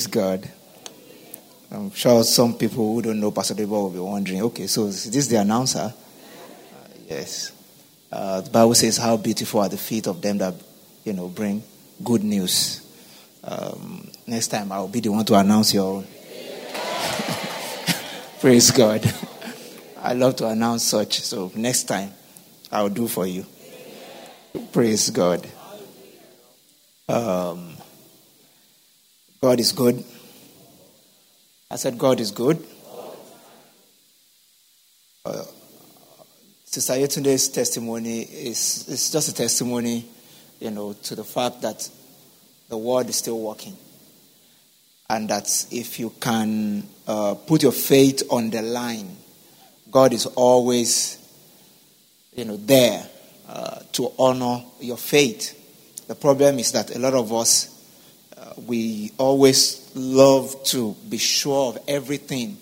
Praise God. I'm sure some people who don't know Pastor Debo will be wondering, okay, so is this the announcer? Uh, yes. Uh, the Bible says, How beautiful are the feet of them that, you know, bring good news. Um, next time I'll be the one to announce your. Praise God. I love to announce such, so next time I'll do for you. Praise God. Um, God is good. I said, God is good. Uh, Sister Yetunde's testimony is, is just a testimony, you know, to the fact that the word is still working. And that if you can uh, put your faith on the line, God is always, you know, there uh, to honor your faith. The problem is that a lot of us, we always love to be sure of everything.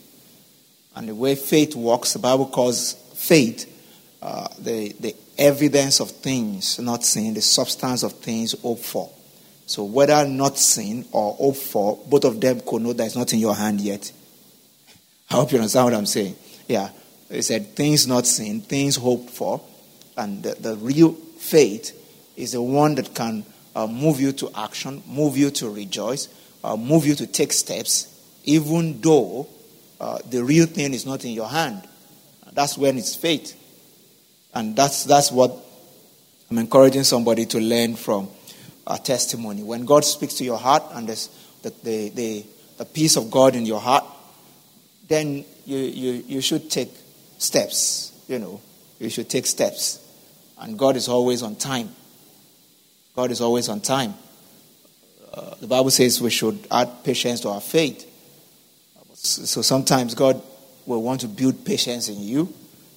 And the way faith works, the Bible calls faith uh, the, the evidence of things not seen, the substance of things hoped for. So whether not seen or hoped for, both of them know that it's not in your hand yet. I hope you understand what I'm saying. Yeah. He said things not seen, things hoped for, and the, the real faith is the one that can uh, move you to action, move you to rejoice, uh, move you to take steps, even though uh, the real thing is not in your hand. That's when it's faith. And that's, that's what I'm encouraging somebody to learn from a testimony. When God speaks to your heart and there's the, the, the, the peace of God in your heart, then you, you, you should take steps. You know, you should take steps. And God is always on time. God is always on time. Uh, the Bible says we should add patience to our faith. So sometimes God will want to build patience in you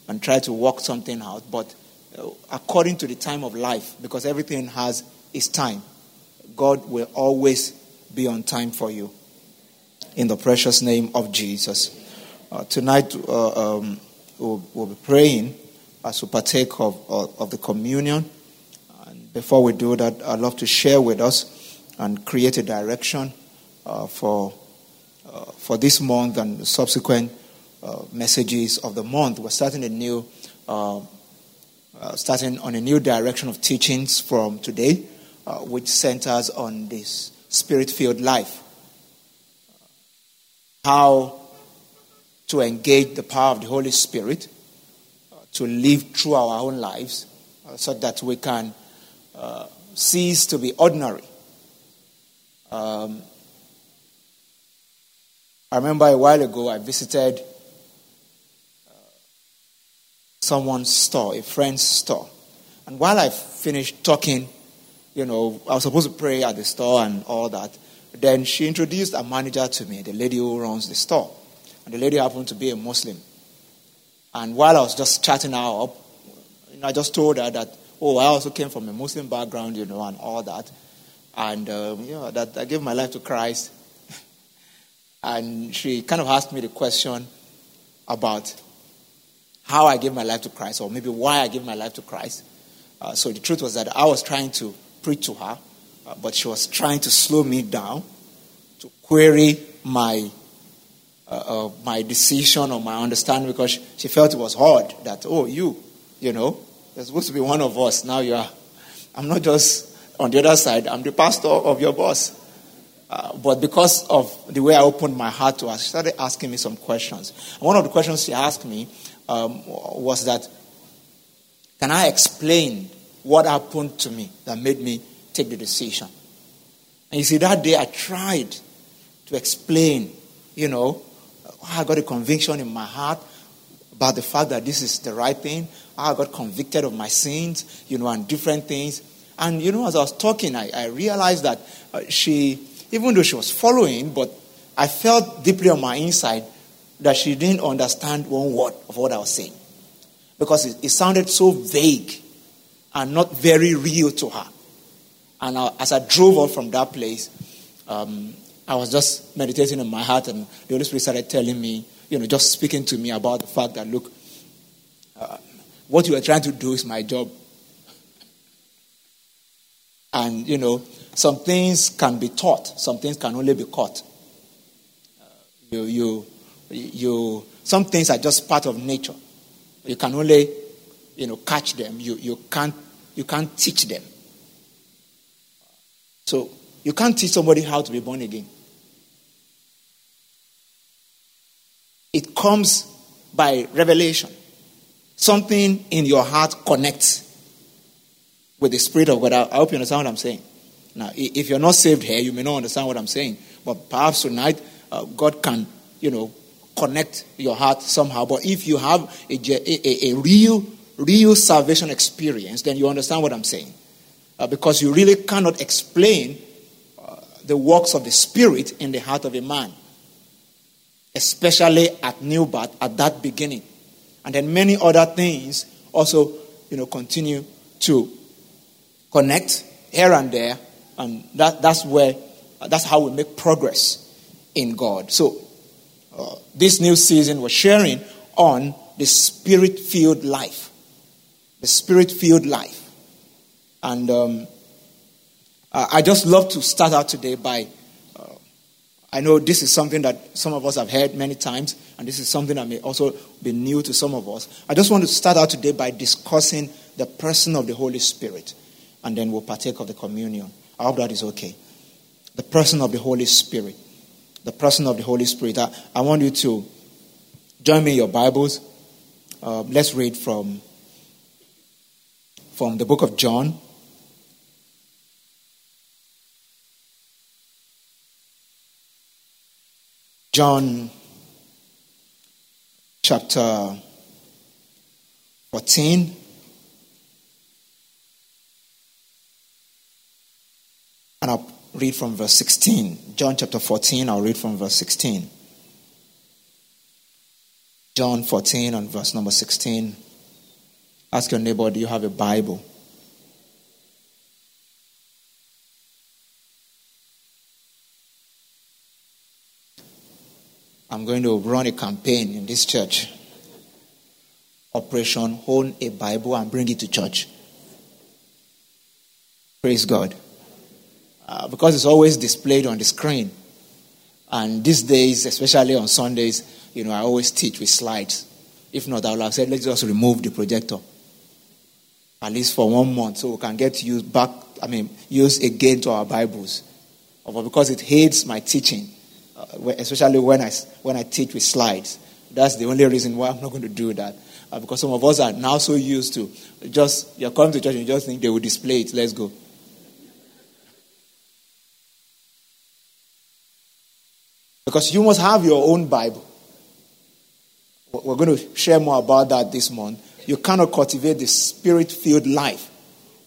and try to work something out, but uh, according to the time of life, because everything has its time, God will always be on time for you. In the precious name of Jesus. Uh, tonight, uh, um, we'll, we'll, be praying as we partake of, of, of, the communion. Before we do that, I'd love to share with us and create a direction uh, for, uh, for this month and subsequent uh, messages of the month. We're starting a new, uh, uh, starting on a new direction of teachings from today, uh, which centers on this spirit-filled life. How to engage the power of the Holy Spirit to live through our own lives, so that we can cease to be ordinary. Um, I remember a while ago I visited someone's store, a friend's store. And while I finished talking, you know, I was supposed to pray at the store and all that. Then she introduced a manager to me, the lady who runs the store. And the lady happened to be a Muslim. And while I was just chatting her up, I just told her that, oh, I also came from a Muslim background, you know, and all that. And, um, you know, that I gave my life to Christ. and she kind of asked me the question about how I gave my life to Christ, or maybe why I gave my life to Christ. Uh, so the truth was that I was trying to preach to her, uh, but she was trying to slow me down to query my uh, uh my decision or my understanding because she felt it was hard that oh you you know you're supposed to be one of us now you are I'm not just on the other side I'm the pastor of your boss. Uh, but because of the way I opened my heart to her, she started asking me some questions. And one of the questions she asked me um, was that can I explain what happened to me that made me take the decision? And you see, that day I tried to explain, you know, I got a conviction in my heart about the fact that this is the right thing. I got convicted of my sins, you know, and different things. And, you know, as I was talking, I, I realized that uh, she, even though she was following, but I felt deeply on my inside that she didn't understand one word of what I was saying. Because it, it sounded so vague and not very real to her. And I, as I drove off from that place, um, I was just meditating in my heart, and the Holy Spirit started telling me, you know, just speaking to me about the fact that, look, uh, what you are trying to do is my job. And, you know, some things can be taught, some things can only be caught. You, you, you, some things are just part of nature. You can only, you know, catch them. You, you, can't, you can't teach them. So you can't teach somebody how to be born again. It comes by revelation. Something in your heart connects with the Spirit of God. I hope you understand what I'm saying. Now, if you're not saved here, you may not understand what I'm saying. But perhaps tonight, uh, God can, you know, connect your heart somehow. But if you have a, a, a real, real salvation experience, then you understand what I'm saying. Uh, because you really cannot explain uh, the works of the Spirit in the heart of a man, especially at new birth, at that beginning. And then many other things also, you know, continue to connect here and there. And that, that's where, that's how we make progress in God. So, uh, this new season, we're sharing on the spirit filled life. The spirit filled life. And um, I just love to start out today by I know this is something that some of us have heard many times, and this is something that may also be new to some of us. I just want to start out today by discussing the person of the Holy Spirit, and then we'll partake of the communion. I hope that is okay. The person of the Holy Spirit the person of the Holy Spirit. I, I want you to join me in your Bibles. Uh, let's read from, from the book of John. John chapter 14. And I'll read from verse 16. John chapter 14, I'll read from verse 16. John 14 and verse number 16. Ask your neighbor, do you have a Bible? I'm going to run a campaign in this church. Operation Own a Bible and Bring it to church. Praise God. Uh, because it's always displayed on the screen. And these days, especially on Sundays, you know, I always teach with slides. If not, I would have said, let's just remove the projector. At least for one month, so we can get used back, I mean, used again to our Bibles. Because it hates my teaching, especially when I, when I teach with slides. That's the only reason why I'm not going to do that. Uh, because some of us are now so used to just, you're coming to church and you just think they will display it, let's go. Because you must have your own Bible. We're going to share more about that this month. You cannot cultivate the spirit filled life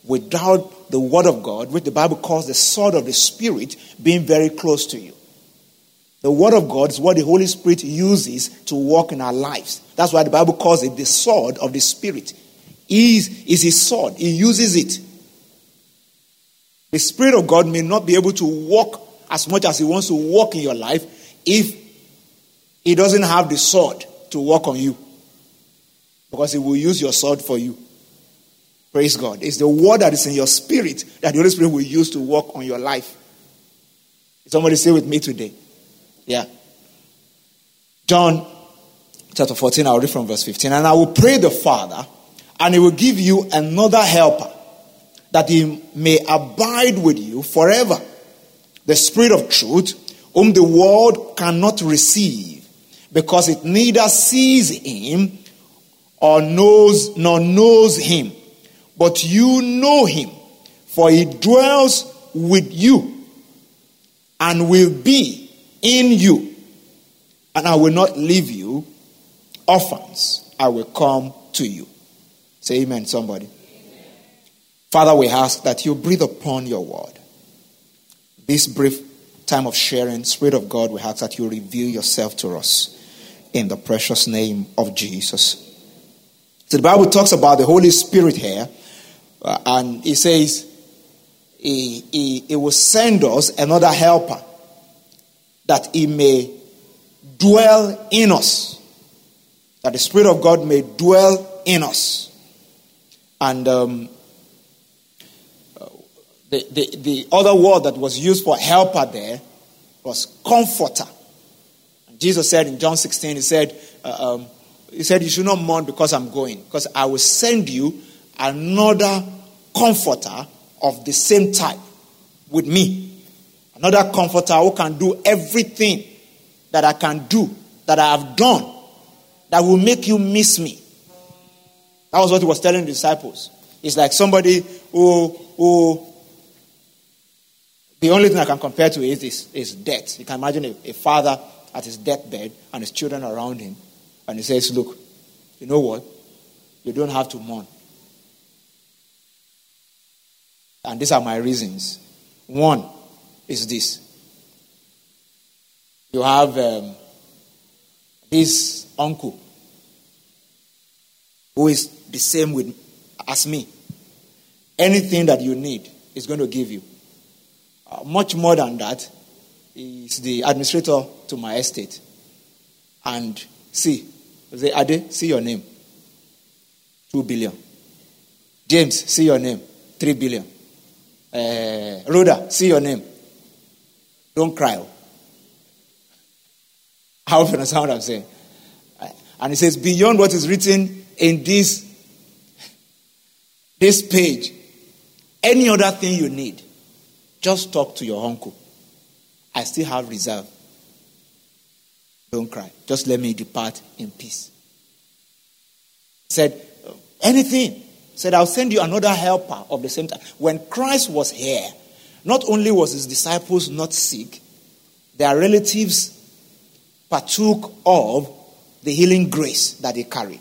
without the Word of God, which the Bible calls the sword of the Spirit, being very close to you. The Word of God is what the Holy Spirit uses to work in our lives. That's why the Bible calls it the sword of the Spirit. He is, is his sword, he uses it. The Spirit of God may not be able to walk as much as he wants to walk in your life if he doesn't have the sword to walk on you. Because he will use your sword for you. Praise God. It's the word that is in your spirit that the Holy Spirit will use to work on your life. Somebody say with me today. Yeah. John chapter 14, I'll read from verse 15. And I will pray the Father, and he will give you another helper, that he may abide with you forever. The Spirit of truth whom the world cannot receive, because it neither sees him or knows nor knows him. But you know him, for he dwells with you and will be in you. And I will not leave you orphans. I will come to you. Say amen, somebody. Amen. Father, we ask that you breathe upon your word. This brief time of sharing, Spirit of God, we ask that you reveal yourself to us in the precious name of Jesus. So the Bible talks about the Holy Spirit here, uh, and it says he, he, he will send us another helper that he may dwell in us, that the Spirit of God may dwell in us. And um, The, the, the other word that was used for helper there was comforter. Jesus said in John 16, He said, uh, um, He said, You should not mourn because I'm going, because I will send you another comforter of the same type with me. Another comforter who can do everything that I can do, that I have done, that will make you miss me. That was what he was telling the disciples. It's like somebody who, who the only thing I can compare to is, is, is death. You can imagine a, a father at his deathbed and his children around him, and he says, Look, you know what? You don't have to mourn. And these are my reasons. One is this you have um, this uncle who is the same with as me. Anything that you need is going to give you. Uh, much more than that, he's the administrator to my estate. And see, say, Ade, see your name. Two billion. James, see your name. Three billion. Uh, Rhoda, see your name. Don't cry. How often understand what I'm saying? And he says, beyond what is written in this, this page, any other thing you need, just talk to your uncle. I still have reserve. Don't cry. Just let me depart in peace. Said, anything said, I'll send you another helper of the same time. When Christ was here, not only was his disciples not sick, their relatives partook of the healing grace that they carried.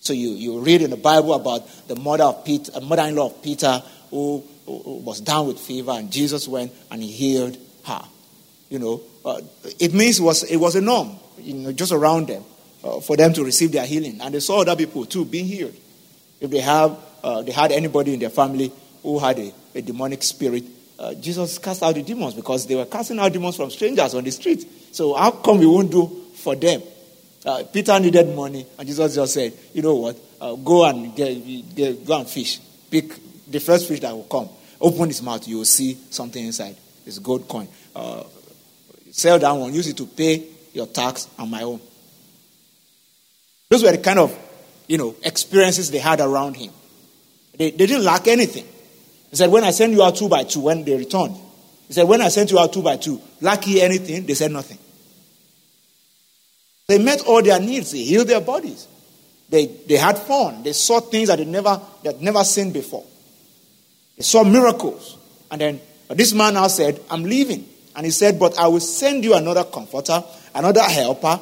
So you, you read in the Bible about the mother of Peter, uh, mother-in-law of Peter who, who, was down with fever, and Jesus went and he healed her. You know, uh, it means it was, it was a norm, you know, just around them uh, for them to receive their healing. And they saw other people too being healed. If they have, uh, they had anybody in their family who had a, a demonic spirit, uh, Jesus cast out the demons because they were casting out demons from strangers on the street. So how come we won't do for them? Uh, Peter needed money, and Jesus just said, "You know what? Uh, go and get, get, go and fish. Pick the first fish that will come. Open his mouth, you will see something inside. It's gold coin. Uh, sell that one. Use it to pay your tax and my own." Those were the kind of you know, experiences they had around him. They, they didn't lack anything. He said, When I send you out two by two, when they returned, he said, When I sent you out two by two, lucky anything? They said nothing. They met all their needs, they healed their bodies. They, they had fun. They saw things that they never that never seen before. They saw miracles. And then this man now said, I'm leaving. And he said, But I will send you another comforter, another helper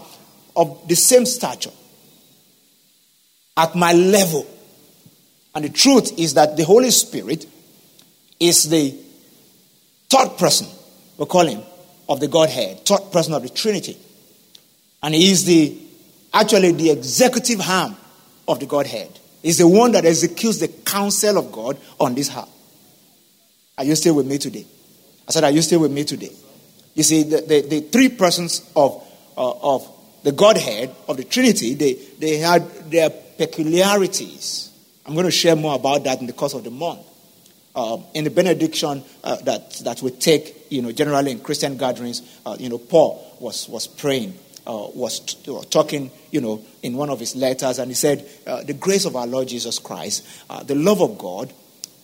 of the same stature at my level. And the truth is that the Holy Spirit is the third person, we call him, of the Godhead, third person of the Trinity. And he is the actually the executive arm of the Godhead. He's the one that executes the counsel of God on this heart. Are you still with me today? I said, Are you still with me today? You see, the, the, the three persons of, uh, of the Godhead, of the Trinity, they, they had their peculiarities. I'm going to share more about that in the course of the month. Uh, in the benediction uh, that, that we take, you know, generally in Christian gatherings, uh, you know, Paul was, was praying, uh, was t- uh, talking, you know, in one of his letters, and he said, uh, The grace of our Lord Jesus Christ, the love of God,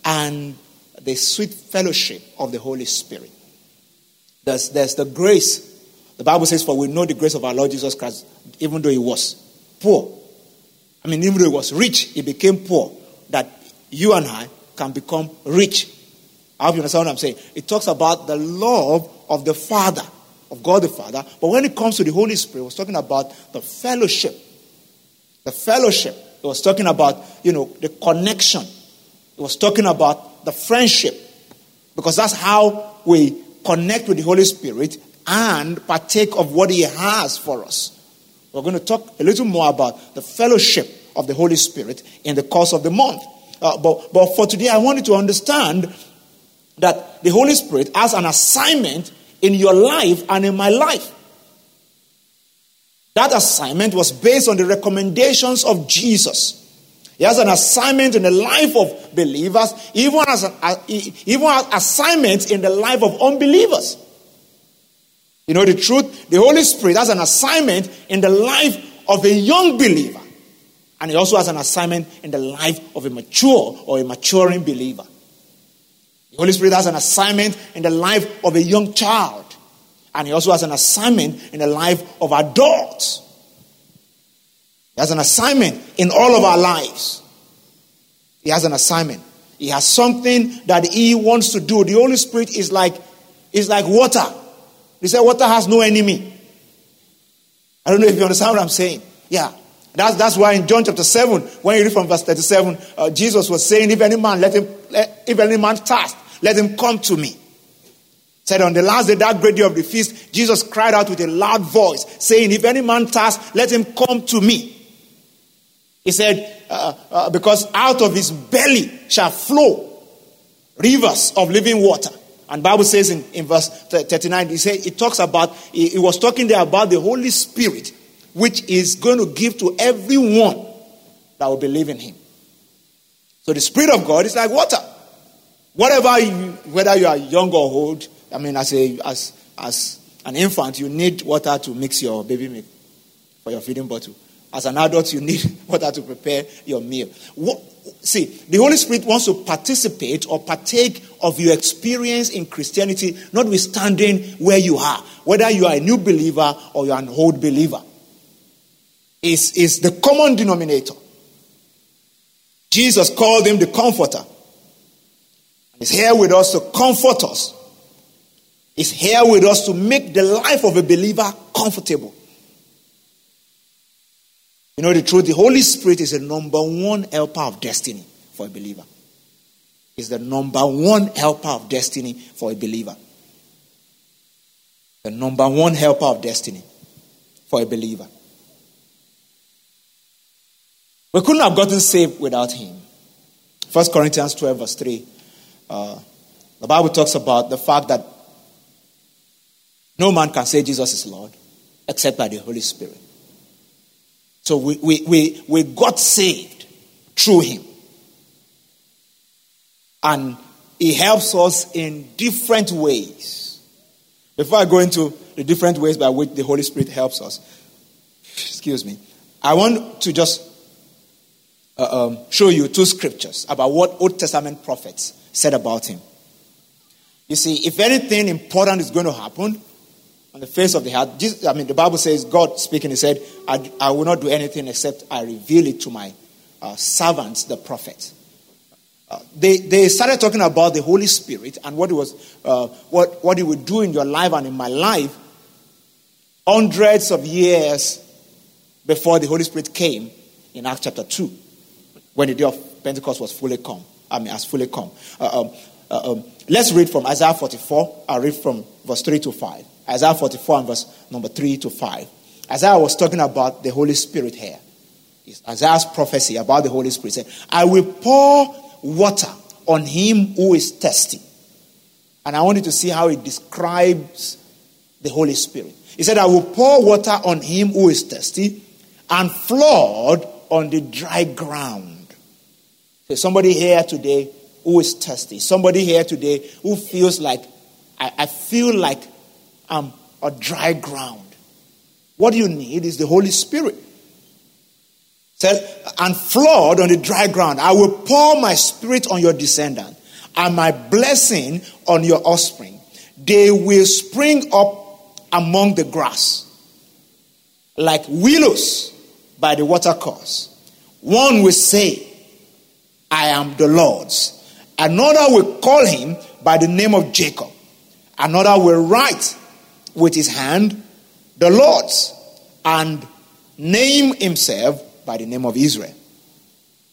and the sweet fellowship of the Holy Spirit. There's, there's the grace. The Bible says, For we know the grace of our Lord Jesus Christ, even though he was poor, I mean, even though he was rich, he became poor. That you and I can become rich. I hope you understand what I'm saying. It talks about the love of the Father, of God the Father. But when it comes to the Holy Spirit, it was talking about the fellowship. The fellowship. It was talking about, you know, the connection. It was talking about the friendship. Because that's how we connect with the Holy Spirit and partake of what He has for us. We're going to talk a little more about the fellowship of the Holy Spirit in the course of the month. Uh, but, but for today, I want you to understand that the Holy Spirit has an assignment in your life and in my life. That assignment was based on the recommendations of Jesus. He has an assignment in the life of believers, even as an even as assignment in the life of unbelievers. You know the truth? The Holy Spirit has an assignment in the life of a young believer. And he also has an assignment in the life of a mature or a maturing believer. The Holy Spirit has an assignment in the life of a young child. And he also has an assignment in the life of adults. He has an assignment in all of our lives. He has an assignment. He has something that he wants to do. The Holy Spirit is like, is like water. They say water has no enemy. I don't know if you understand what I'm saying. Yeah. That's, that's why in John chapter 7, when you read from verse 37, uh, Jesus was saying, If any man let him let, if any man thirst, let him come to me. Said on the last day, that great day of the feast, Jesus cried out with a loud voice, saying, If any man thirst, let him come to me. He said, uh, uh, Because out of his belly shall flow rivers of living water. And Bible says in, in verse 39, he said, it talks about, he, he was talking there about the Holy Spirit, which is going to give to everyone that will believe in him. So the Spirit of God is like water. Whatever you, whether you are young or old, I mean, as, a, as, as an infant, you need water to mix your baby milk for your feeding bottle. As an adult, you need water to prepare your meal. What, see, the Holy Spirit wants to participate or partake of your experience in Christianity, notwithstanding where you are, whether you are a new believer or you are an old believer. Is is the common denominator. Jesus called him the comforter. He's here with us to comfort us is here with us to make the life of a believer comfortable. You know the truth? The Holy Spirit is the number one helper of destiny for a believer. Is the number one helper of destiny for a believer. The number one helper of destiny for a believer. We couldn't have gotten saved without him. 1 Corinthians 12, verse 3. Uh, the Bible talks about the fact that no man can say Jesus is Lord except by the Holy Spirit. So we, we, we, we got saved through him. And he helps us in different ways. Before I go into the different ways by which the Holy Spirit helps us, excuse me, I want to just uh, um, show you two scriptures about what Old Testament prophets said about him. You see, if anything important is going to happen, on the face of the earth. I mean, the Bible says, God speaking, He said, I, I will not do anything except I reveal it to my uh, servants, the prophets. Uh, they, they started talking about the Holy Spirit and what it was, uh, what, what He would do in your life and in my life hundreds of years before the Holy Spirit came in Acts chapter 2, when the day of Pentecost was fully come. I mean, has fully come. Uh, um, uh, um, let's read from Isaiah 44. I'll read from verse 3 to 5. Isaiah 44 and verse number 3 to 5. Isaiah was talking about the Holy Spirit here. It's Isaiah's prophecy about the Holy Spirit said, I will pour water on him who is thirsty. And I want you to see how he describes the Holy Spirit. He said, I will pour water on him who is thirsty and flood on the dry ground. There's somebody here today who is thirsty. Somebody here today who feels like, I, I feel like I'm a dry ground. What you need is the Holy Spirit. Said, and flood on the dry ground. I will pour my spirit on your descendant and my blessing on your offspring. They will spring up among the grass like willows by the watercourse. One will say, I am the Lord's. Another will call him by the name of Jacob. Another will write with his hand the Lord's and name himself by the name of Israel.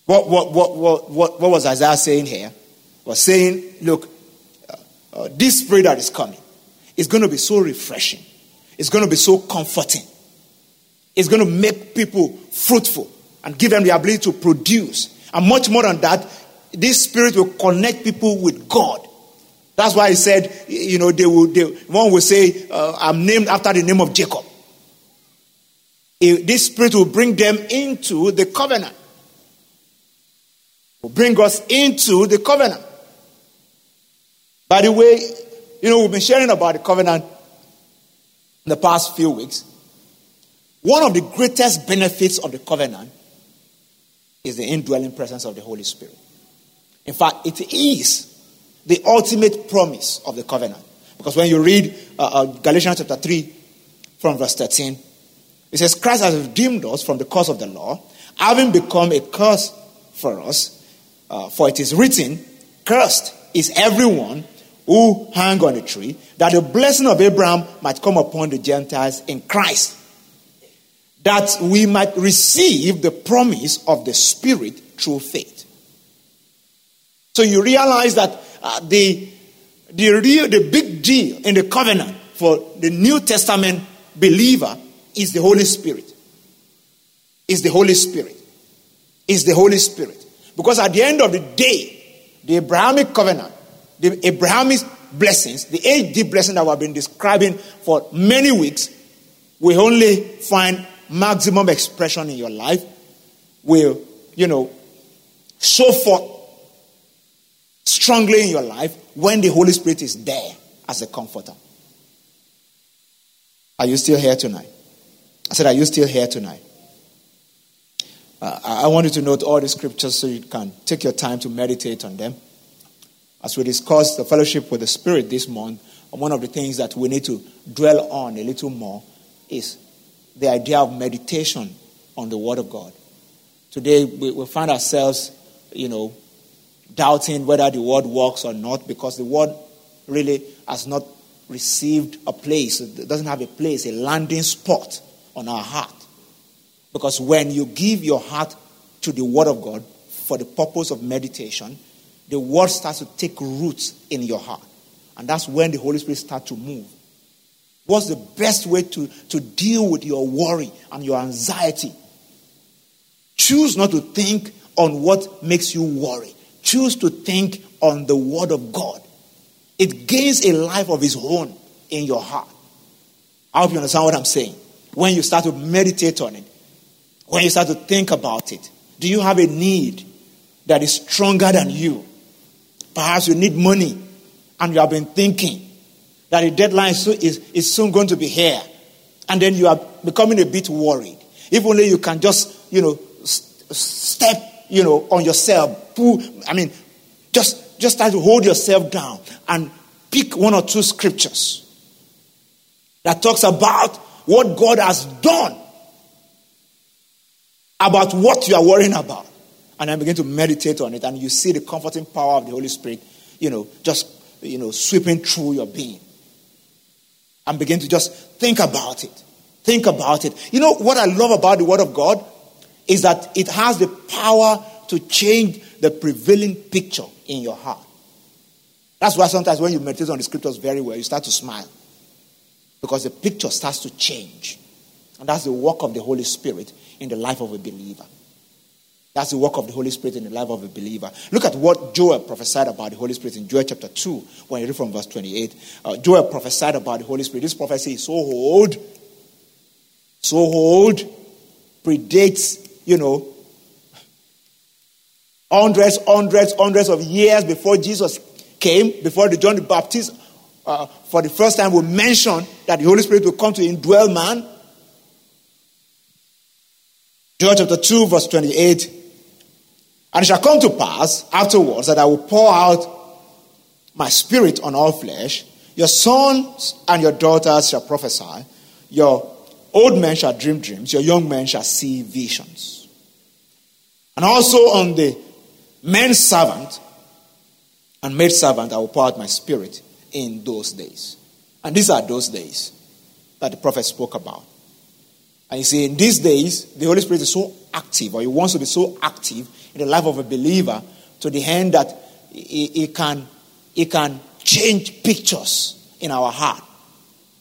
What, what, what, what, what, what was Isaiah saying here? Was saying, look, uh, uh, this spirit that is coming is going to be so refreshing. It's going to be so comforting. It's going to make people fruitful and give them the ability to produce. And much more than that, this spirit will connect people with God. That's why he said, you know, they will, they, one will say, uh, I'm named after the name of Jacob. this spirit will bring them into the covenant. will bring us into the covenant. By the way, you know, we've been sharing about the covenant in the past few weeks. One of the greatest benefits of the covenant is the indwelling presence of the Holy Spirit. In fact, it is the ultimate promise of the covenant. Because when you read uh, uh, Galatians chapter 3 from verse 13, it says, Christ has redeemed us from the curse of the law, having become a curse for us. Uh, for it is written, Cursed is everyone who hang on a tree, that the blessing of Abraham might come upon the Gentiles in Christ, that we might receive the promise of the Spirit through faith. So you realize that uh, the, the real, the big deal in the covenant for the New Testament believer is the Holy Spirit. Is the Holy Spirit. Is the Holy Spirit. Because at the end of the day, the Abrahamic covenant, the Abrahamic blessings, the eight deep blessings that we have been describing for many weeks, we only find maximum expression in your life, will, you know, show forth strongly in your life when the Holy Spirit is there as a comforter. Are you still here tonight? I said, Are you still here tonight? Uh, I want you to note all the scriptures so you can take your time to meditate on them. As we discuss the fellowship with the Spirit this month, one of the things that we need to dwell on a little more is the idea of meditation on the Word of God. Today, we, we find ourselves, you know, doubting whether the Word works or not because the Word really has not received a place, it doesn't have a place, a landing spot on our heart. Because when you give your heart to the Word of God for the purpose of meditation, the Word starts to take roots in your heart. And that's when the Holy Spirit starts to move. What's the best way to, to deal with your worry and your anxiety? Choose not to think on what makes you worry. Choose to think on the Word of God. It gains a life of its own in your heart. I hope you understand what I'm saying. When you start to meditate on it, when you start to think about it, do you have a need that is stronger than you? Perhaps you need money and you have been thinking that the deadline is, is, soon going to be here. And then you are becoming a bit worried. If only you can just, you know, step, you know, on yourself. Pull, I mean, just, just try to hold yourself down and pick one or two scriptures that talks about what God has done about what you are worrying about. And I begin to meditate on it, and you see the comforting power of the Holy Spirit, you know, just, you know, sweeping through your being. And begin to just think about it. Think about it. You know what I love about the Word of God is that it has the power to change the prevailing picture in your heart. That's why sometimes when you meditate on the scriptures very well, you start to smile. Because the picture starts to change. And that's the work of the Holy Spirit in the life of a believer. That's the work of the Holy Spirit in the life of a believer. Look at what Joel prophesied about the Holy Spirit in Joel chapter 2, when you read from verse 28. Uh, Joel prophesied about the Holy Spirit. This prophecy is so old, so old, predates, you know, hundreds, hundreds, hundreds of years before Jesus came, before the John the Baptist, uh, for the first time, we mention that the Holy Spirit will come to indwell man. Joel chapter 2, verse 28. And it shall come to pass afterwards that I will pour out my spirit on all flesh. Your sons and your daughters shall prophesy. Your old men shall dream dreams. Your young men shall see visions. And also on the men servant and maid servant, I will pour out my spirit in those days. And these are those days that the prophet spoke about. And you see, in these days, the Holy Spirit is so active, or He wants to be so active in the life of a believer to the end that He, can, he can change pictures in our heart.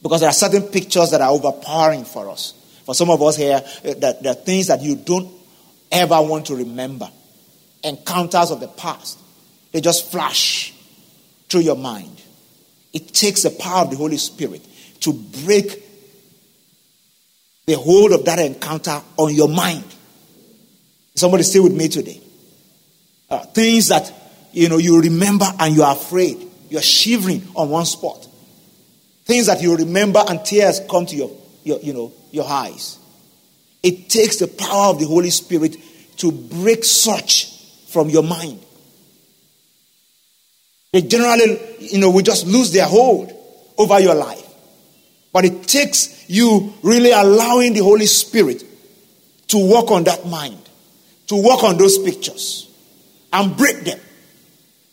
Because there are certain pictures that are overpowering for us. For some of us here, eh, that there are things that you don't ever want to remember. Encounters of the past. They just flash through your mind. It takes the power of the Holy Spirit to break the hold of that encounter on your mind. Somebody stay with me today. Uh, things that, you know, you remember and you are afraid. You're shivering on one spot. Things that you remember and tears come to your, your, you know, your eyes. It takes the power of the Holy Spirit to break such from your mind. They generally, you know, will just lose their hold over your life. But it takes you really allowing the Holy Spirit to work on that mind, to work on those pictures, and break them,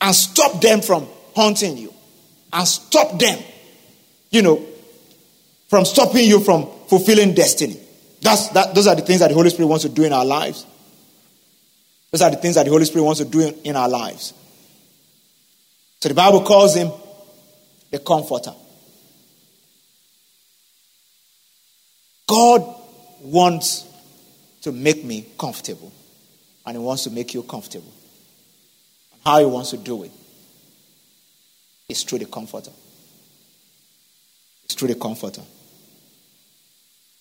and stop them from haunting you, and stop them, you know, from stopping you from fulfilling destiny. That's, that, those are the things that the Holy Spirit wants to do in our lives. Those are the things that the Holy Spirit wants to do in, in our lives. So the Bible calls him the comforter. God wants to make me comfortable, and He wants to make you comfortable. How He wants to do it is through the comforter. It's through the comforter.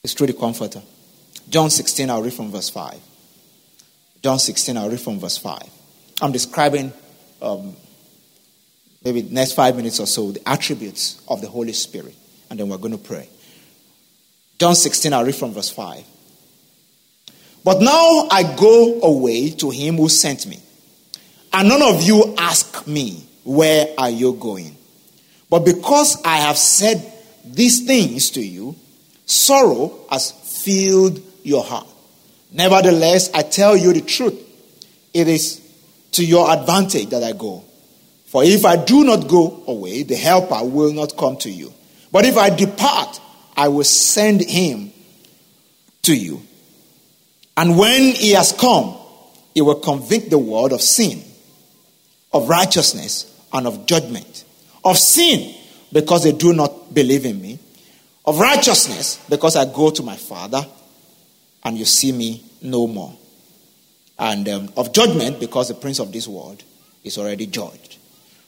It's through the comforter. John 16, I'll read from verse 5. John 16, I'll read from verse 5. I'm describing um, maybe next five minutes or so the attributes of the Holy Spirit, and then we're going to pray. John 16, I'll read from verse 5. But now I go away to him who sent me. And none of you ask me, Where are you going? But because I have said these things to you, sorrow has filled your heart. Nevertheless, I tell you the truth. It is to your advantage that I go. For if I do not go away, the helper will not come to you. But if I depart, I will send him to you. And when he has come, he will convict the world of sin, of righteousness, and of judgment. Of sin, because they do not believe in me. Of righteousness, because I go to my Father, and you see me no more. And um, of judgment, because the prince of this world is already judged.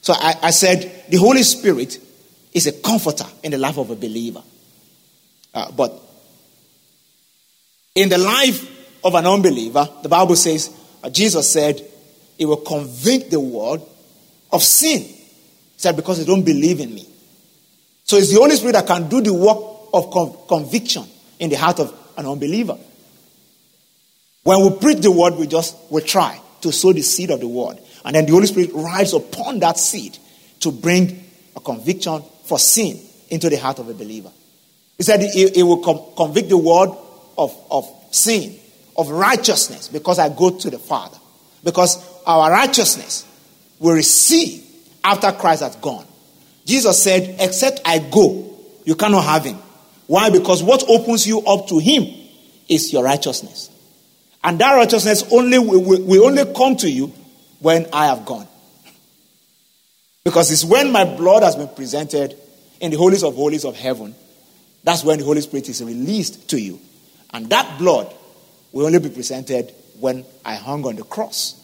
So I, I said, the Holy Spirit is a comforter in the life of a believer. Uh, but in the life of an unbeliever, the Bible says, Jesus said, it will convict the world of sin. He said, because they don't believe in me. So it's the Holy Spirit that can do the work of con- conviction in the heart of an unbeliever. When we preach the word, we just we try to sow the seed of the word. And then the Holy Spirit rides upon that seed to bring a conviction for sin into the heart of a believer. He said "It will com- convict the world of, of sin, of righteousness, because I go to the Father. Because our righteousness we receive after Christ has gone. Jesus said, Except I go, you cannot have him. Why? Because what opens you up to him is your righteousness. And that righteousness only will, will only come to you when I have gone. Because it's when my blood has been presented in the holies of holies of heaven that's when the Holy Spirit is released to you. And that blood will only be presented when I hung on the cross.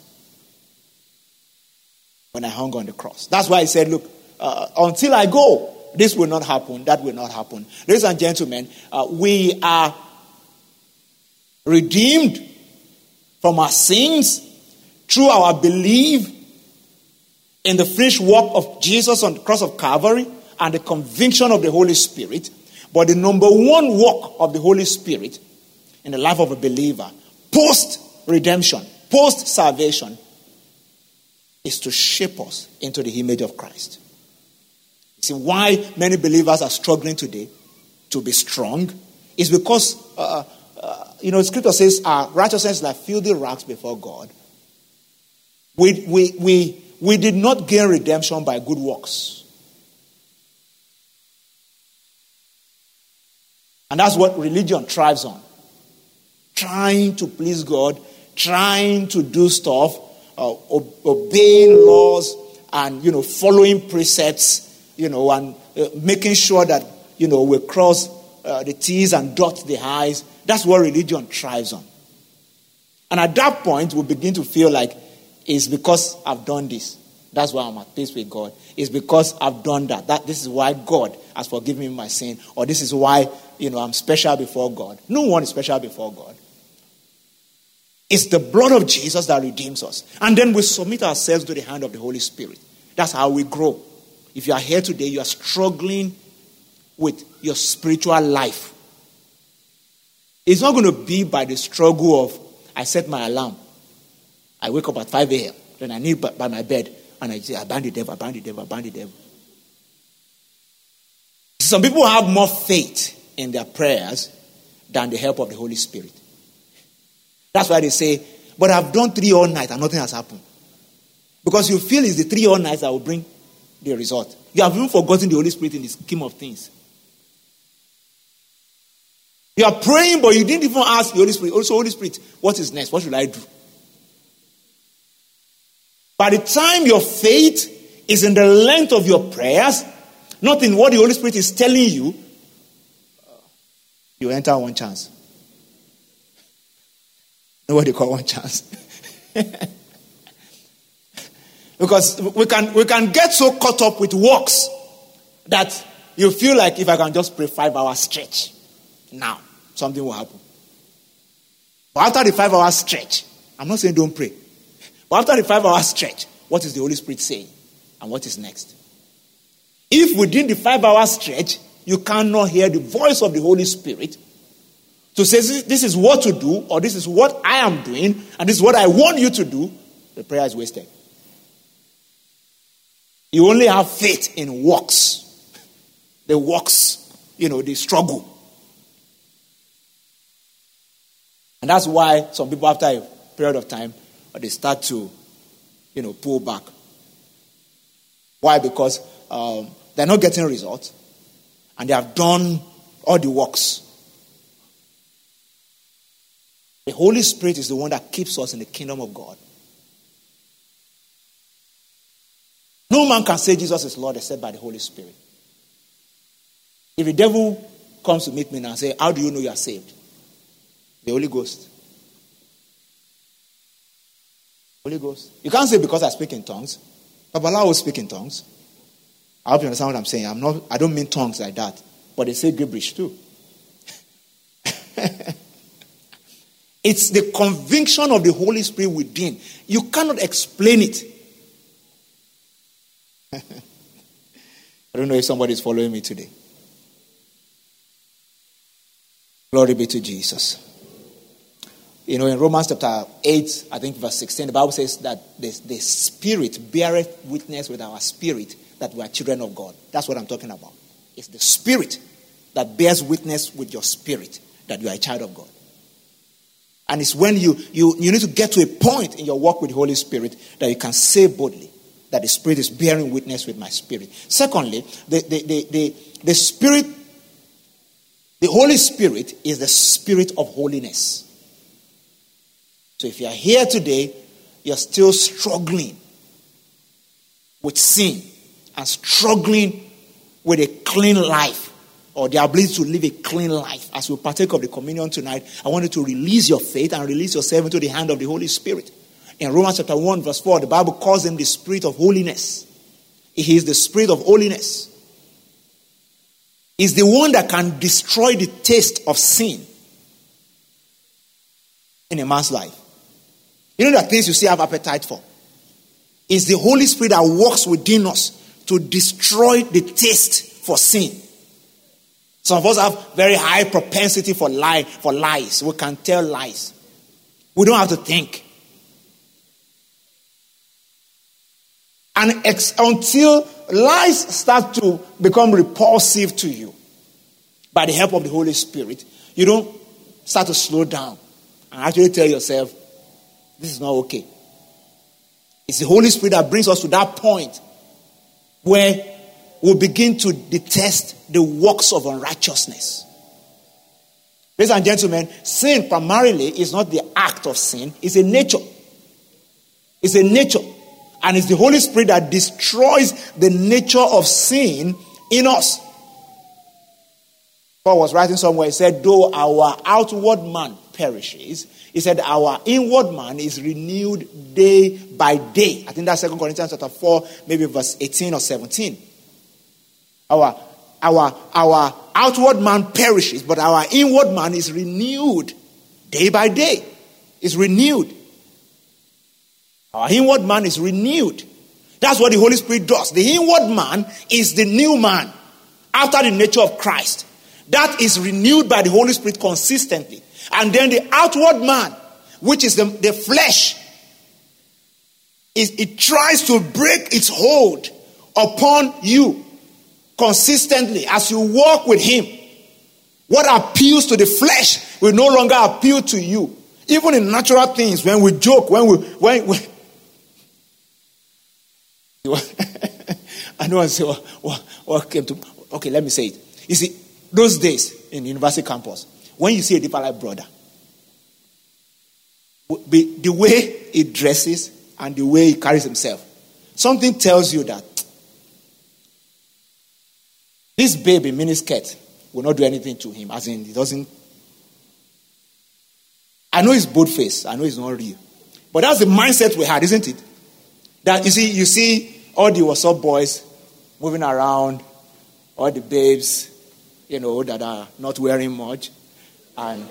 When I hung on the cross. That's why he said, Look, uh, until I go, this will not happen, that will not happen. Ladies and gentlemen, uh, we are redeemed from our sins through our belief in the finished work of Jesus on the cross of Calvary and the conviction of the Holy Spirit. But the number one work of the Holy Spirit in the life of a believer, post redemption, post salvation, is to shape us into the image of Christ. See, why many believers are struggling today to be strong is because, uh, uh, you know, Scripture says our righteousness is like filthy rags before God. We, we, we, we did not gain redemption by good works. And that's what religion thrives on. Trying to please God, trying to do stuff, uh, obeying laws, and you know, following precepts, you know, and uh, making sure that you know we cross uh, the T's and dot the I's. That's what religion thrives on. And at that point, we begin to feel like it's because I've done this. That's why I'm at peace with God. It's because I've done that. That this is why God has forgiven me my sin, or this is why you know I'm special before God. No one is special before God. It's the blood of Jesus that redeems us. And then we submit ourselves to the hand of the Holy Spirit. That's how we grow. If you are here today, you are struggling with your spiritual life. It's not going to be by the struggle of, I set my alarm. I wake up at 5 a.m. Then I kneel by my bed and I say, I bind the devil, I bind the devil, I bind the devil. Some people have more faith in their prayers than the help of the Holy Spirit. That's why they say, but I've done three all night and nothing has happened. Because you feel it's the three all nights that will bring the result. You have even forgotten the Holy Spirit in the scheme of things. You are praying, but you didn't even ask the Holy Spirit. Oh, also, Holy Spirit, what is next? What should I do? By the time your faith is in the length of your prayers, not in what the Holy Spirit is telling you, you enter one chance. What they call one chance? because we can, we can get so caught up with works that you feel like if I can just pray five hours stretch now, something will happen. But after the five hours stretch, I'm not saying don't pray. But after the five hours stretch, what is the Holy Spirit saying? And what is next? If within the five hours stretch, you cannot hear the voice of the Holy Spirit, to say this is what to do, or this is what I am doing, and this is what I want you to do, the prayer is wasted. You only have faith in works. The works, you know, the struggle. And that's why some people, after a period of time, they start to, you know, pull back. Why? Because um, they're not getting results, and they have done all the works. The Holy Spirit is the one that keeps us in the kingdom of God. No man can say Jesus is Lord except by the Holy Spirit. If the devil comes to meet me and say, How do you know you are saved? The Holy Ghost. Holy Ghost. You can't say because I speak in tongues. Babalawo speak in tongues. I hope you understand what I'm saying. I'm not, I don't mean tongues like that. But they say gibberish too. it's the conviction of the Holy Spirit within. You cannot explain it. I don't know if somebody is following me today. Glory be to Jesus. You know, in Romans chapter 8, I think verse 16, the Bible says that the, the Spirit beareth witness with our spirit that we are children of God. That's what I'm talking about. It's the Spirit that bears witness with your spirit that you are a child of God. And it's when you, you, you need to get to a point in your walk with the Holy Spirit that you can say boldly that the Spirit is bearing witness with my spirit. Secondly, the, the, the, the, the Spirit, the Holy Spirit is the Spirit of holiness. So if you are here today, you're still struggling with sin and struggling with a clean life or the ability to live a clean life, as we partake of the communion tonight, I want you to release your faith and release yourself into the hand of the Holy Spirit. In Romans chapter 1, verse 4, the Bible calls him the Spirit of holiness. He is the Spirit of holiness. He's the one that can destroy the taste of sin in a man's life. You know the things you still have appetite for. It's the Holy Spirit that works within us to destroy the taste for sin. Some of us have very high propensity for lie, for lies. We can tell lies. We don't have to think. And ex- until lies start to become repulsive to you by the help of the Holy Spirit, you don't start to slow down and actually tell yourself, this is not okay. It's the Holy Spirit that brings us to that point where we begin to detest the works of unrighteousness. Ladies and gentlemen, sin primarily is not the act of sin, it's a nature. It's a nature. And it's the Holy Spirit that destroys the nature of sin in us. Paul was writing somewhere, he said, Though our outward man perishes, he said, Our inward man is renewed day by day. I think that's 2 Corinthians chapter 4, maybe verse 18 or 17. Our, our, our outward man perishes, but our inward man is renewed day by day. is renewed. Our inward man is renewed. That's what the Holy Spirit does. The inward man is the new man after the nature of Christ. That is renewed by the Holy Spirit consistently. And then the outward man, which is the, the flesh, is, it tries to break its hold upon you consistently as you walk with Him. What appeals to the flesh will no longer appeal to you. Even in natural things, when we joke, when we, when, when I know I say, what, what, what came to, okay, let me say it. You see, those days in university campus, when you see a deeper life brother, the way he dresses and the way he carries himself, something tells you that this baby miniskirt will not do anything to him, as in, he doesn't. I know he's bold face, I know he's not real. But that's the mindset we had, isn't it? That you see, you see all the what's up boys moving around, all the babes, you know, that are not wearing much. And,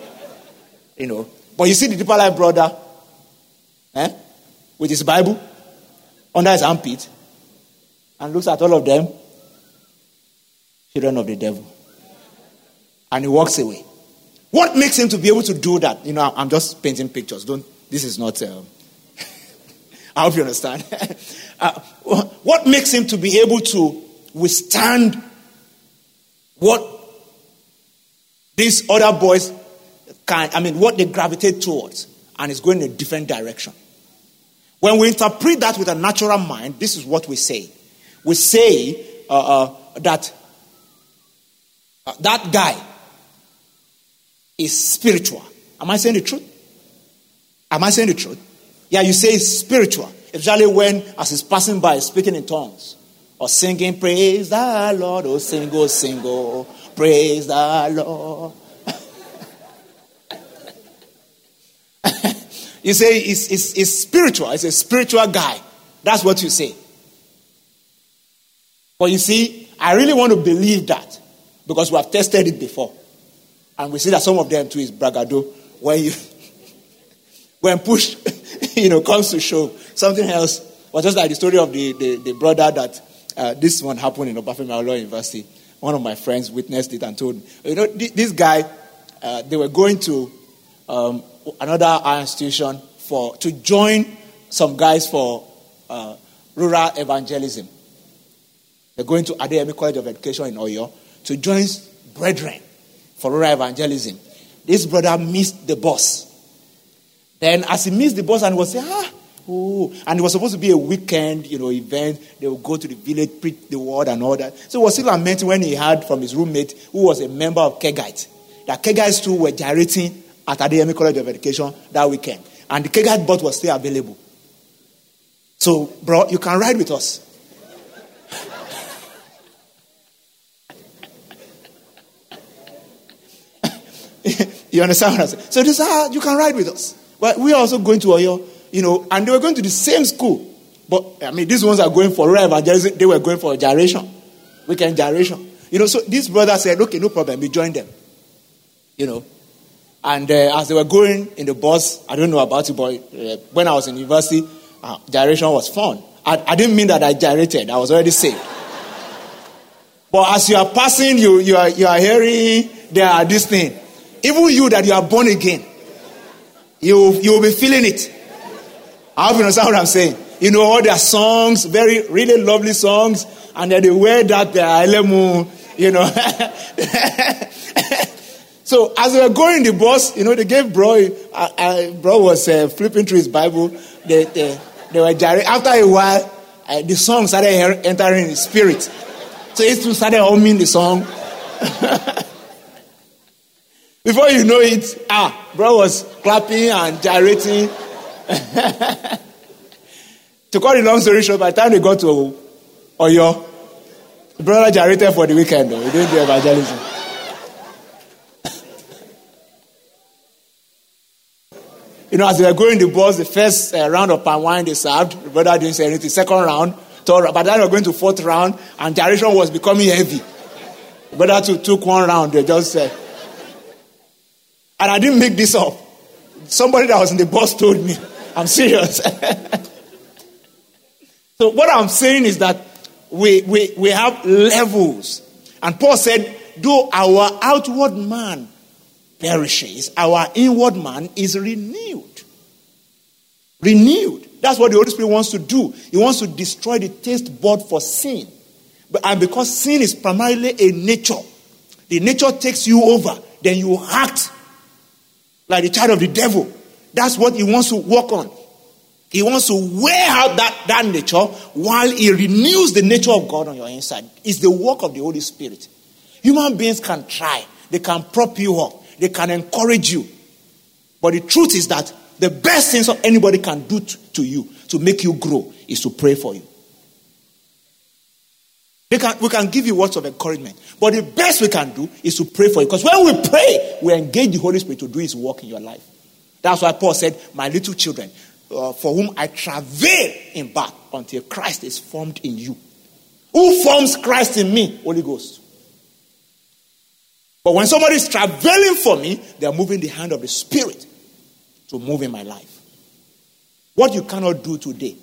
you know, but you see the deeper life brother, eh, with his Bible under his armpit and looks at all of them, children of the devil. And he walks away. What makes him to be able to do that? You know, I'm just painting pictures. Don't, this is not, um, I hope you understand. uh, what makes him to be able to withstand what these other boys can, I mean, what they gravitate towards, and is going in a different direction. When we interpret that with a natural mind, this is what we say. We say uh, uh, that uh, that guy is spiritual. Am I saying the truth? Am I saying the truth? Yeah, you say spiritual, especially when, as he's passing by, speaking in tongues or singing, Praise the Lord, oh, sing, oh, sing, oh, praise the Lord. you say it's, it's, it's spiritual, it's a spiritual guy. That's what you say. But you see, I really want to believe that because we have tested it before. And we see that some of them too is bragado. When you when push, you know, comes to show something else. Was just like the story of the, the, the brother that uh, this one happened in Obafemi Awolowo University. One of my friends witnessed it and told me, you know, this guy, uh, they were going to um, another institution for to join some guys for uh, rural evangelism. They're going to Adeyemi College of Education in Oyo to join brethren for rural evangelism. This brother missed the bus. Then, as he missed the bus and was saying, ah, oh, and it was supposed to be a weekend, you know, event. They would go to the village, preach the word and all that. So it was still lamenting when he heard from his roommate, who was a member of Kegite, that Kegites too were gyrating at Adeyemi College of Education that weekend. And the Kegite bus was still available. So, bro, you can ride with us. You understand what I'm saying? So this ah, you can ride with us. But we are also going to Oyo, you know, and they were going to the same school. But I mean, these ones are going for. They were going for a gyration, weekend gyration. You know, so this brother said, okay, no problem, we join them. You know, and uh, as they were going in the bus, I don't know about you, but uh, when I was in university, uh, gyration was fun. I, I didn't mean that I gyrated; I was already saved. but as you are passing, you you are you are hearing there are this thing. Even you that you are born again, you you will be feeling it. I hope you understand what I'm saying. You know all their songs, very really lovely songs, and then they wear that their elemu, you know. So as we were going in the bus, you know, they gave bro, uh, uh, bro was uh, flipping through his Bible. They, they, they were gyrating. After a while, uh, the song started entering his spirit. So he started humming the song. Before you know it, ah, bro was clapping and gyrating. to cut the long story short, by the time they got to Oyo, the brother gyrated for the weekend. Though. He didn't do evangelism. You know, as they were going the bus, the first uh, round of palm wine they served, the brother didn't say anything. Second round, third round. By then we were going to fourth round, and gyration was becoming heavy. The brother took, took one round, they just said. And I didn't make this up. Somebody that was in the bus told me. I'm serious. so what I'm saying is that we, we, we have levels. And Paul said, though our outward man perishes, our inward man is renewed. Renewed. That's what the Holy Spirit wants to do. He wants to destroy the taste bud for sin. But, and because sin is primarily a nature, the nature takes you over, then you act like the child of the devil. That's what he wants to work on. He wants to wear out that, that nature while he renews the nature of God on your inside. It's the work of the Holy Spirit. Human beings can try, they can prop you up, they can encourage you. But the truth is that the best thing anybody can do to, to you to make you grow is to pray for you. Can, we can give you words of encouragement. But the best we can do is to pray for you. Because when we pray, we engage the Holy Spirit to do his work in your life. That's why Paul said, My little children, uh, for whom I travail in birth until Christ is formed in you. Who forms Christ in me? Holy Ghost. But when somebody is travailing for me, they are moving the hand of the Spirit to move in my life. What you cannot do today,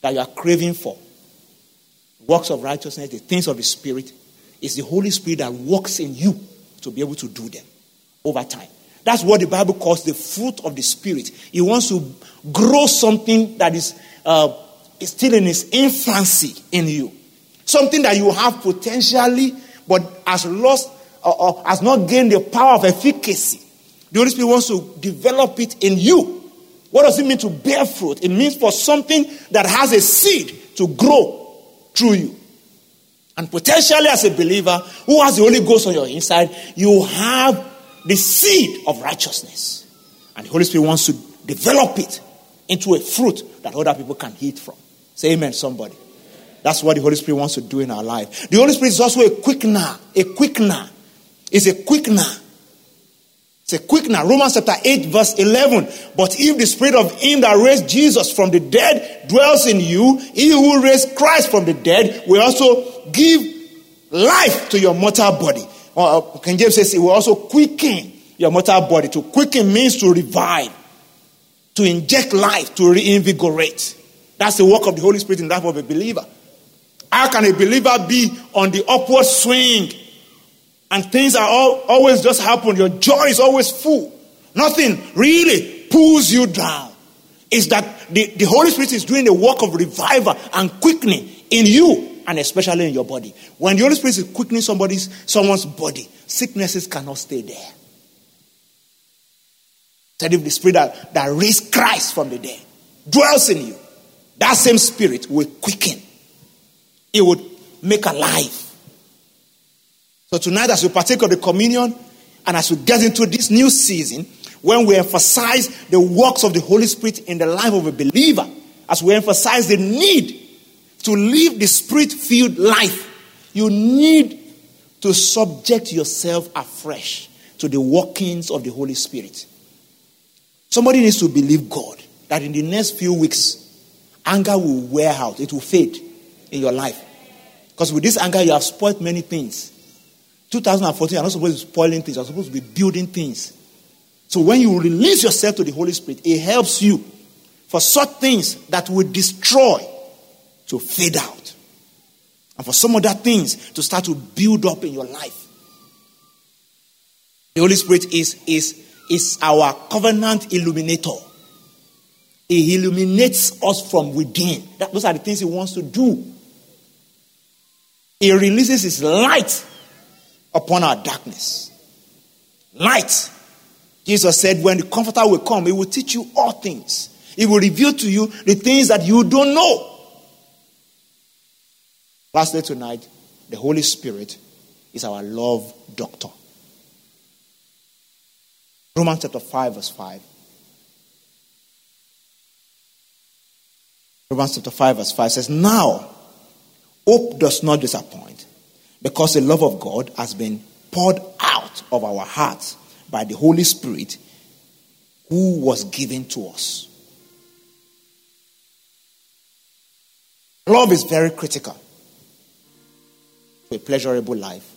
that you are craving for, works of righteousness, the things of the Spirit, is the Holy Spirit that works in you to be able to do them over time. That's what the Bible calls the fruit of the Spirit. He wants to grow something that is, uh, is still in its infancy in you. Something that you have potentially, but has lost or, or has not gained the power of efficacy. The Holy Spirit wants to develop it in you. What does it mean to bear fruit? It means for something that has a seed to grow through you. And potentially, as a believer who has the Holy Ghost on your inside, you have the seed of righteousness. And the Holy Spirit wants to develop it into a fruit that other people can eat from. Say amen, somebody. That's what the Holy Spirit wants to do in our life. The Holy Spirit is also a quickener. A quickener. Is a quickener. It's a quickener. Romans chapter 8, verse 11. But if the spirit of him that raised Jesus from the dead dwells in you, he who raised Christ from the dead will also give life to your mortal body uh, King James says it will also quicken your mortal body. To quicken means to revive, to inject life, to reinvigorate. That's the work of the Holy Spirit in the life of a believer. How can a believer be on the upward swing and things are all, always just happen? Your joy is always full. Nothing really pulls you down. Is that the, the Holy Spirit is doing the work of revival and quickening in you and especially in your body. When the Holy Spirit is quickening somebody's someone's body, sicknesses cannot stay there. Said if the spirit that, that raised Christ from the dead dwells in you, that same spirit will quicken. It would make alive. So tonight, as we partake of the communion, and as we get into this new season, when we emphasize the works of the Holy Spirit in the life of a believer, as we emphasize the need to live the spirit filled life, you need to subject yourself afresh to the workings of the Holy Spirit. Somebody needs to believe God that in the next few weeks, anger will wear out, it will fade in your life. Because with this anger, you have spoiled many things. 2014, you're not supposed to be spoiling things, you're supposed to be building things. So when you release yourself to the Holy Spirit, it helps you for such things that will destroy to fade out. And for some other things to start to build up in your life. The Holy Spirit is, is, is our covenant illuminator. He illuminates us from within. That, those are the things He wants to do. He releases His light upon our darkness. Light. Jesus said, when the Comforter will come, He will teach you all things. He will reveal to you the things that you don't know. Lastly, tonight, the Holy Spirit is our love doctor. Romans chapter 5, verse 5. Romans chapter 5, verse 5 says, Now, hope does not disappoint, because the love of God has been poured out of our hearts by the Holy Spirit who was given to us. Love is very critical to a pleasurable life.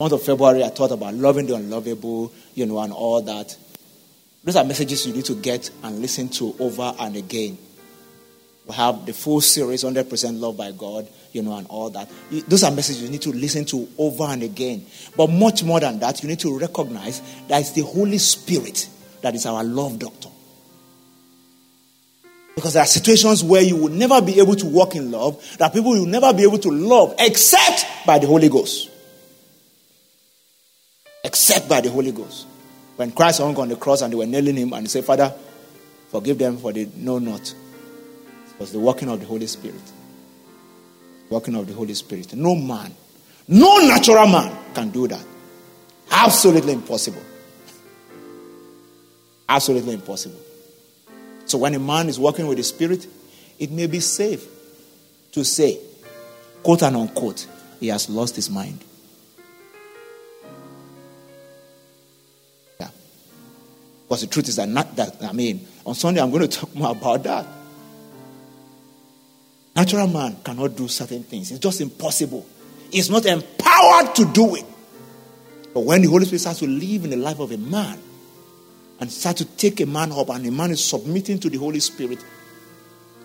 month of February, I thought about loving the unlovable, you know, and all that. Those are messages you need to get and listen to over and again. We have the full series, 100% Love by God, you know, and all that. Those are messages you need to listen to over and again. But much more than that, you need to recognize that it's the Holy Spirit that is our love doctor. Because there are situations where you will never be able to walk in love, that people will never be able to love except by the Holy Ghost. Except by the Holy Ghost. When Christ hung on the cross and they were nailing him and he said, Father, forgive them for they know not. Was the working of the Holy Spirit. Working of the Holy Spirit. No man, no natural man can do that. Absolutely impossible. Absolutely impossible. So when a man is working with the Spirit, it may be safe to say, quote and unquote, he has lost his mind. Yeah. Because the truth is that not that I mean, on Sunday I'm going to talk more about that. Natural man cannot do certain things. It's just impossible. He's not empowered to do it. But when the Holy Spirit starts to live in the life of a man, and start to take a man up, and a man is submitting to the Holy Spirit,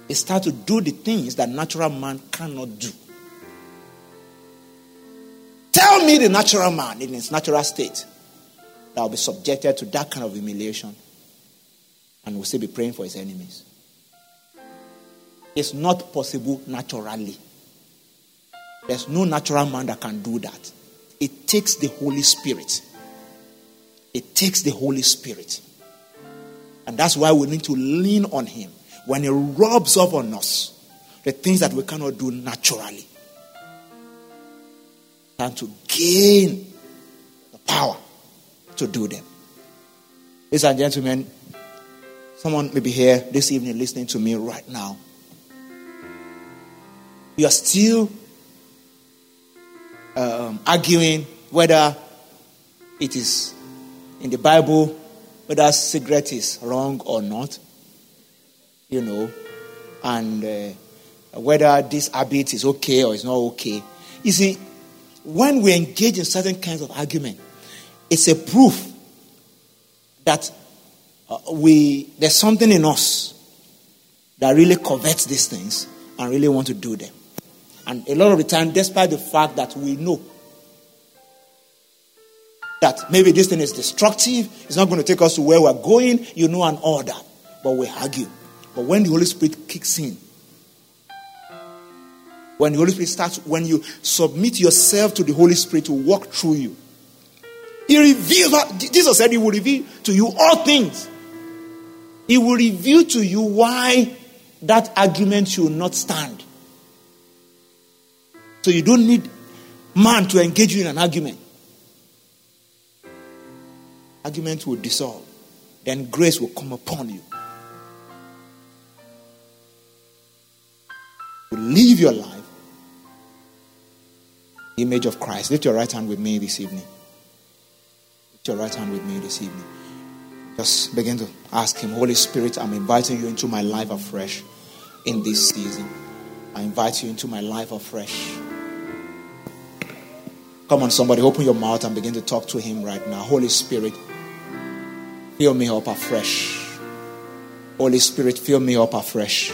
he starts to do the things that natural man cannot do. Tell me the natural man in his natural state that will be subjected to that kind of humiliation and will still be praying for his enemies. It's not possible naturally. There's no natural man that can do that. It takes the Holy Spirit. It takes the Holy Spirit. And that's why we need to lean on Him when He rubs off on us the things that we cannot do naturally. And to gain the power to do them. Ladies and gentlemen, someone may be here this evening listening to me right now. You are still um, arguing whether it is in the Bible whether cigarette is wrong or not, you know, and uh, whether this habit is okay or is not okay. You see, when we engage in certain kinds of argument, it's a proof that uh, we there's something in us that really covets these things and really want to do them. And a lot of the time, despite the fact that we know that maybe this thing is destructive, it's not going to take us to where we're going, you know, and all that. But we argue. But when the Holy Spirit kicks in, when the Holy Spirit starts, when you submit yourself to the Holy Spirit to walk through you, He reveals, Jesus said He will reveal to you all things. He will reveal to you why that argument should not stand. So you don't need man to engage you in an argument. argument will dissolve. Then grace will come upon you. You live your life. Image of Christ. Lift your right hand with me this evening. Lift your right hand with me this evening. Just begin to ask Him, Holy Spirit, I'm inviting you into my life afresh in this season. I invite you into my life afresh. Come on, somebody, open your mouth and begin to talk to Him right now. Holy Spirit, Fill me up afresh. Holy Spirit, fill me up afresh.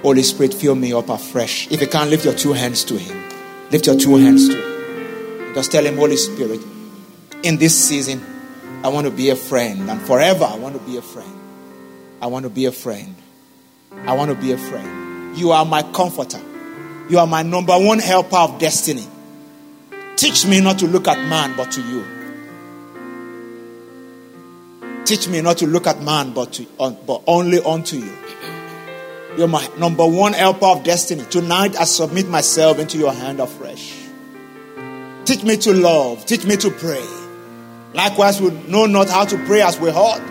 Holy Spirit, fill me up afresh. If you can't, lift your two hands to Him. Lift your two hands to Him. Just tell Him, Holy Spirit, in this season, I want to be a friend. And forever, I want to be a friend. I want to be a friend. I want to be a friend. You are my comforter. You are my number one helper of destiny. Teach me not to look at man, but to you. Teach me not to look at man, but, to, uh, but only unto you. You're my number one helper of destiny. Tonight, I submit myself into your hand afresh. Teach me to love. Teach me to pray. Likewise, we know not how to pray as we ought.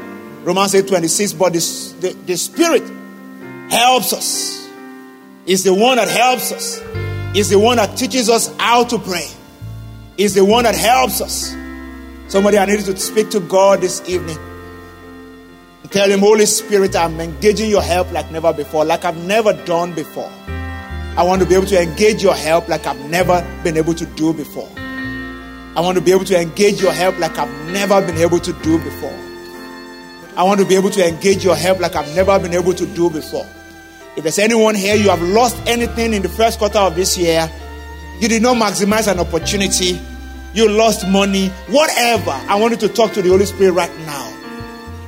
Romans 8 26, but the, the, the Spirit helps us. Is the one that helps us. Is the one that teaches us how to pray. Is the one that helps us. Somebody, I need to speak to God this evening. Tell him, Holy Spirit, I'm engaging your help like never before, like I've never done before. I want to be able to engage your help like I've never been able to do before. I want to be able to engage your help like I've never been able to do before. I want to be able to engage your help like I've never been able to do before. If there's anyone here, you have lost anything in the first quarter of this year, you did not maximize an opportunity, you lost money, whatever, I want you to talk to the Holy Spirit right now.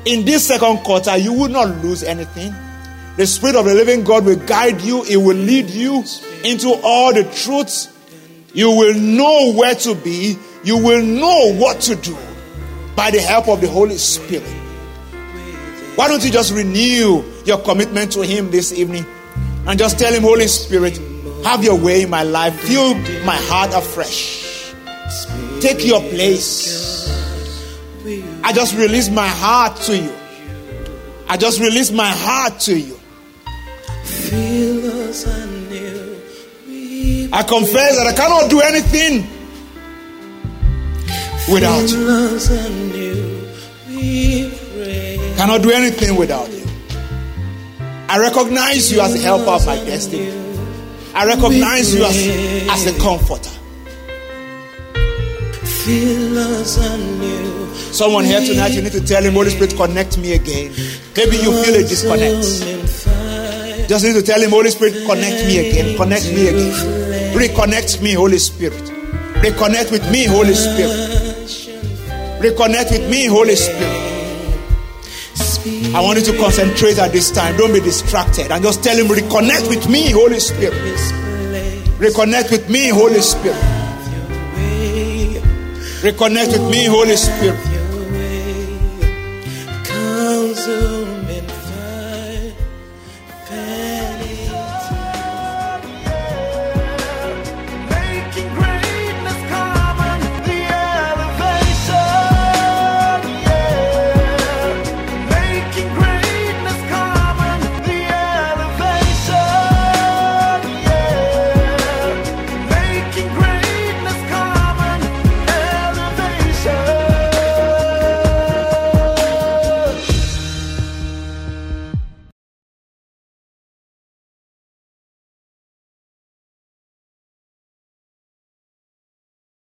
In this second quarter, you will not lose anything. The Spirit of the living God will guide you, it will lead you into all the truths. You will know where to be, you will know what to do by the help of the Holy Spirit. Why don't you just renew your commitment to Him this evening and just tell Him, Holy Spirit, have your way in my life, fill my heart afresh, take your place. I just release my heart to you. I just release my heart to you. I confess that I cannot do anything without you. Cannot do anything without you. I recognize you as the helper of my destiny. I recognize you as, as the comforter. Someone here tonight, you need to tell him, Holy Spirit, connect me again. Maybe you feel a disconnect. Just need to tell him, Holy Spirit, connect me again. Connect me again. Reconnect me, Holy Spirit. Reconnect with me, Holy Spirit. Reconnect with me, Holy Spirit. I want you to concentrate at this time. Don't be distracted. And just tell him, reconnect with me, Holy Spirit. Reconnect with me, Holy Spirit. Reconnect with me, Holy Spirit.